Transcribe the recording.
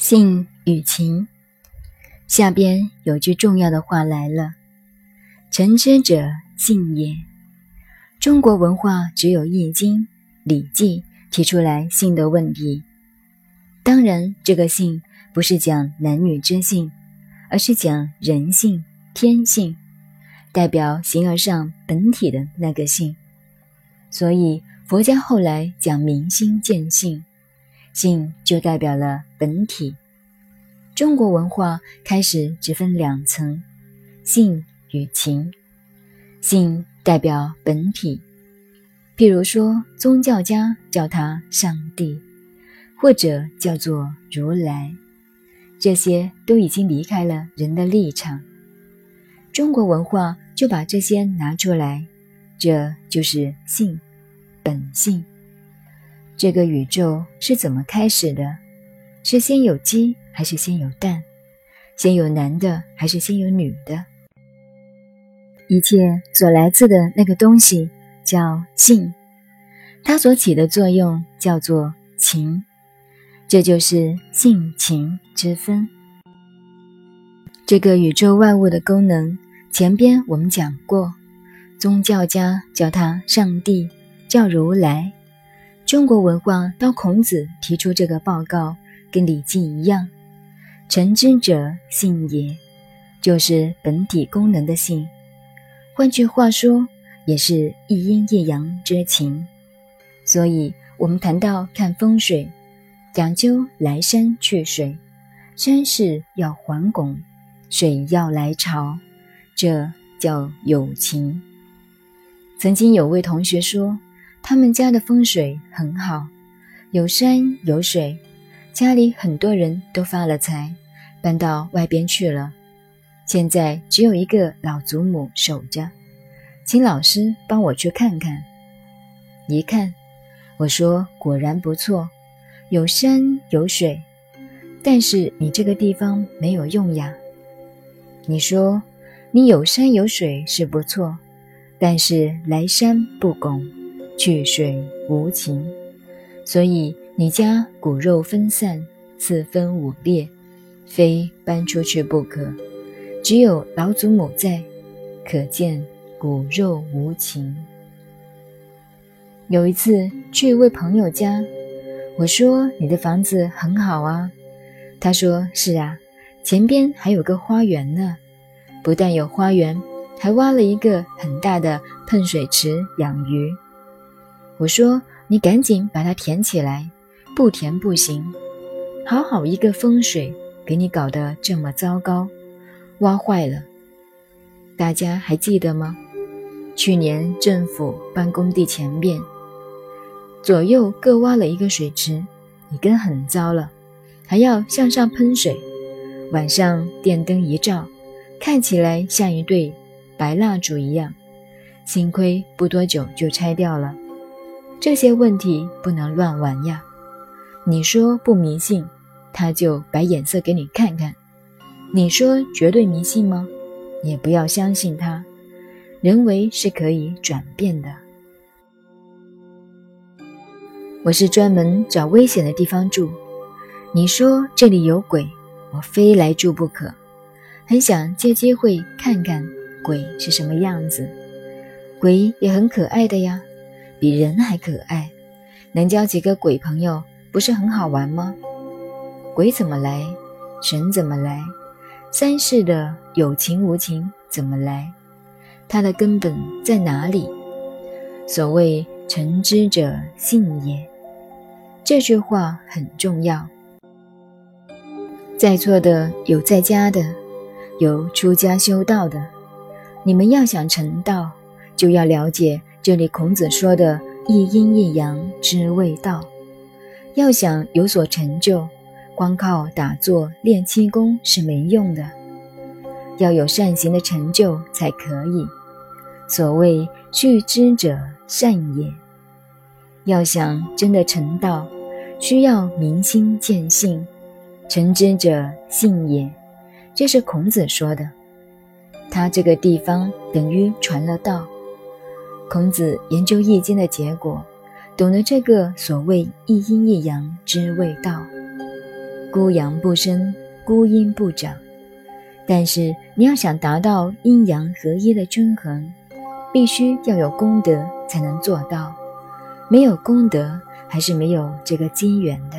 性与情，下边有句重要的话来了：“诚之者，性也。”中国文化只有《易经》《礼记》提出来性的问题。当然，这个性不是讲男女之性，而是讲人性、天性，代表形而上本体的那个性。所以，佛家后来讲明心见性。性就代表了本体。中国文化开始只分两层：性与情。性代表本体，譬如说宗教家叫他上帝，或者叫做如来，这些都已经离开了人的立场。中国文化就把这些拿出来，这就是性，本性。这个宇宙是怎么开始的？是先有鸡还是先有蛋？先有男的还是先有女的？一切所来自的那个东西叫性，它所起的作用叫做情，这就是性情之分。这个宇宙万物的功能，前边我们讲过，宗教家叫它上帝，叫如来。中国文化到孔子提出这个报告，跟《礼记》一样，“成之者，性也”，就是本体功能的性。换句话说，也是一阴一阳之情。所以，我们谈到看风水，讲究来山去水，山势要环拱，水要来潮，这叫有情。曾经有位同学说。他们家的风水很好，有山有水，家里很多人都发了财，搬到外边去了。现在只有一个老祖母守着，请老师帮我去看看。一看，我说果然不错，有山有水，但是你这个地方没有用呀。你说你有山有水是不错，但是来山不拱。去水无情，所以你家骨肉分散，四分五裂，非搬出去不可。只有老祖母在，可见骨肉无情。有一次去一位朋友家，我说：“你的房子很好啊。”他说：“是啊，前边还有个花园呢，不但有花园，还挖了一个很大的喷水池养鱼。”我说：“你赶紧把它填起来，不填不行。好好一个风水，给你搞得这么糟糕，挖坏了。大家还记得吗？去年政府搬工地前面，左右各挖了一个水池，已经很糟了，还要向上喷水。晚上电灯一照，看起来像一对白蜡烛一样。幸亏不多久就拆掉了。”这些问题不能乱玩呀！你说不迷信，他就摆眼色给你看看；你说绝对迷信吗？也不要相信他。人为是可以转变的。我是专门找危险的地方住。你说这里有鬼，我非来住不可。很想借机会看看鬼是什么样子。鬼也很可爱的呀。比人还可爱，能交几个鬼朋友，不是很好玩吗？鬼怎么来，神怎么来，三世的有情无情怎么来？它的根本在哪里？所谓“诚之者，性也”，这句话很重要。在座的有在家的，有出家修道的，你们要想成道，就要了解。这里孔子说的“一阴一阳之谓道”，要想有所成就，光靠打坐练气功是没用的，要有善行的成就才可以。所谓“去之者善也”，要想真的成道，需要明心见性，“成之者性也”，这是孔子说的。他这个地方等于传了道。孔子研究《易经》的结果，懂得这个所谓“一阴一阳”之谓道。孤阳不生，孤阴不长。但是你要想达到阴阳合一的均衡，必须要有功德才能做到。没有功德，还是没有这个机缘的。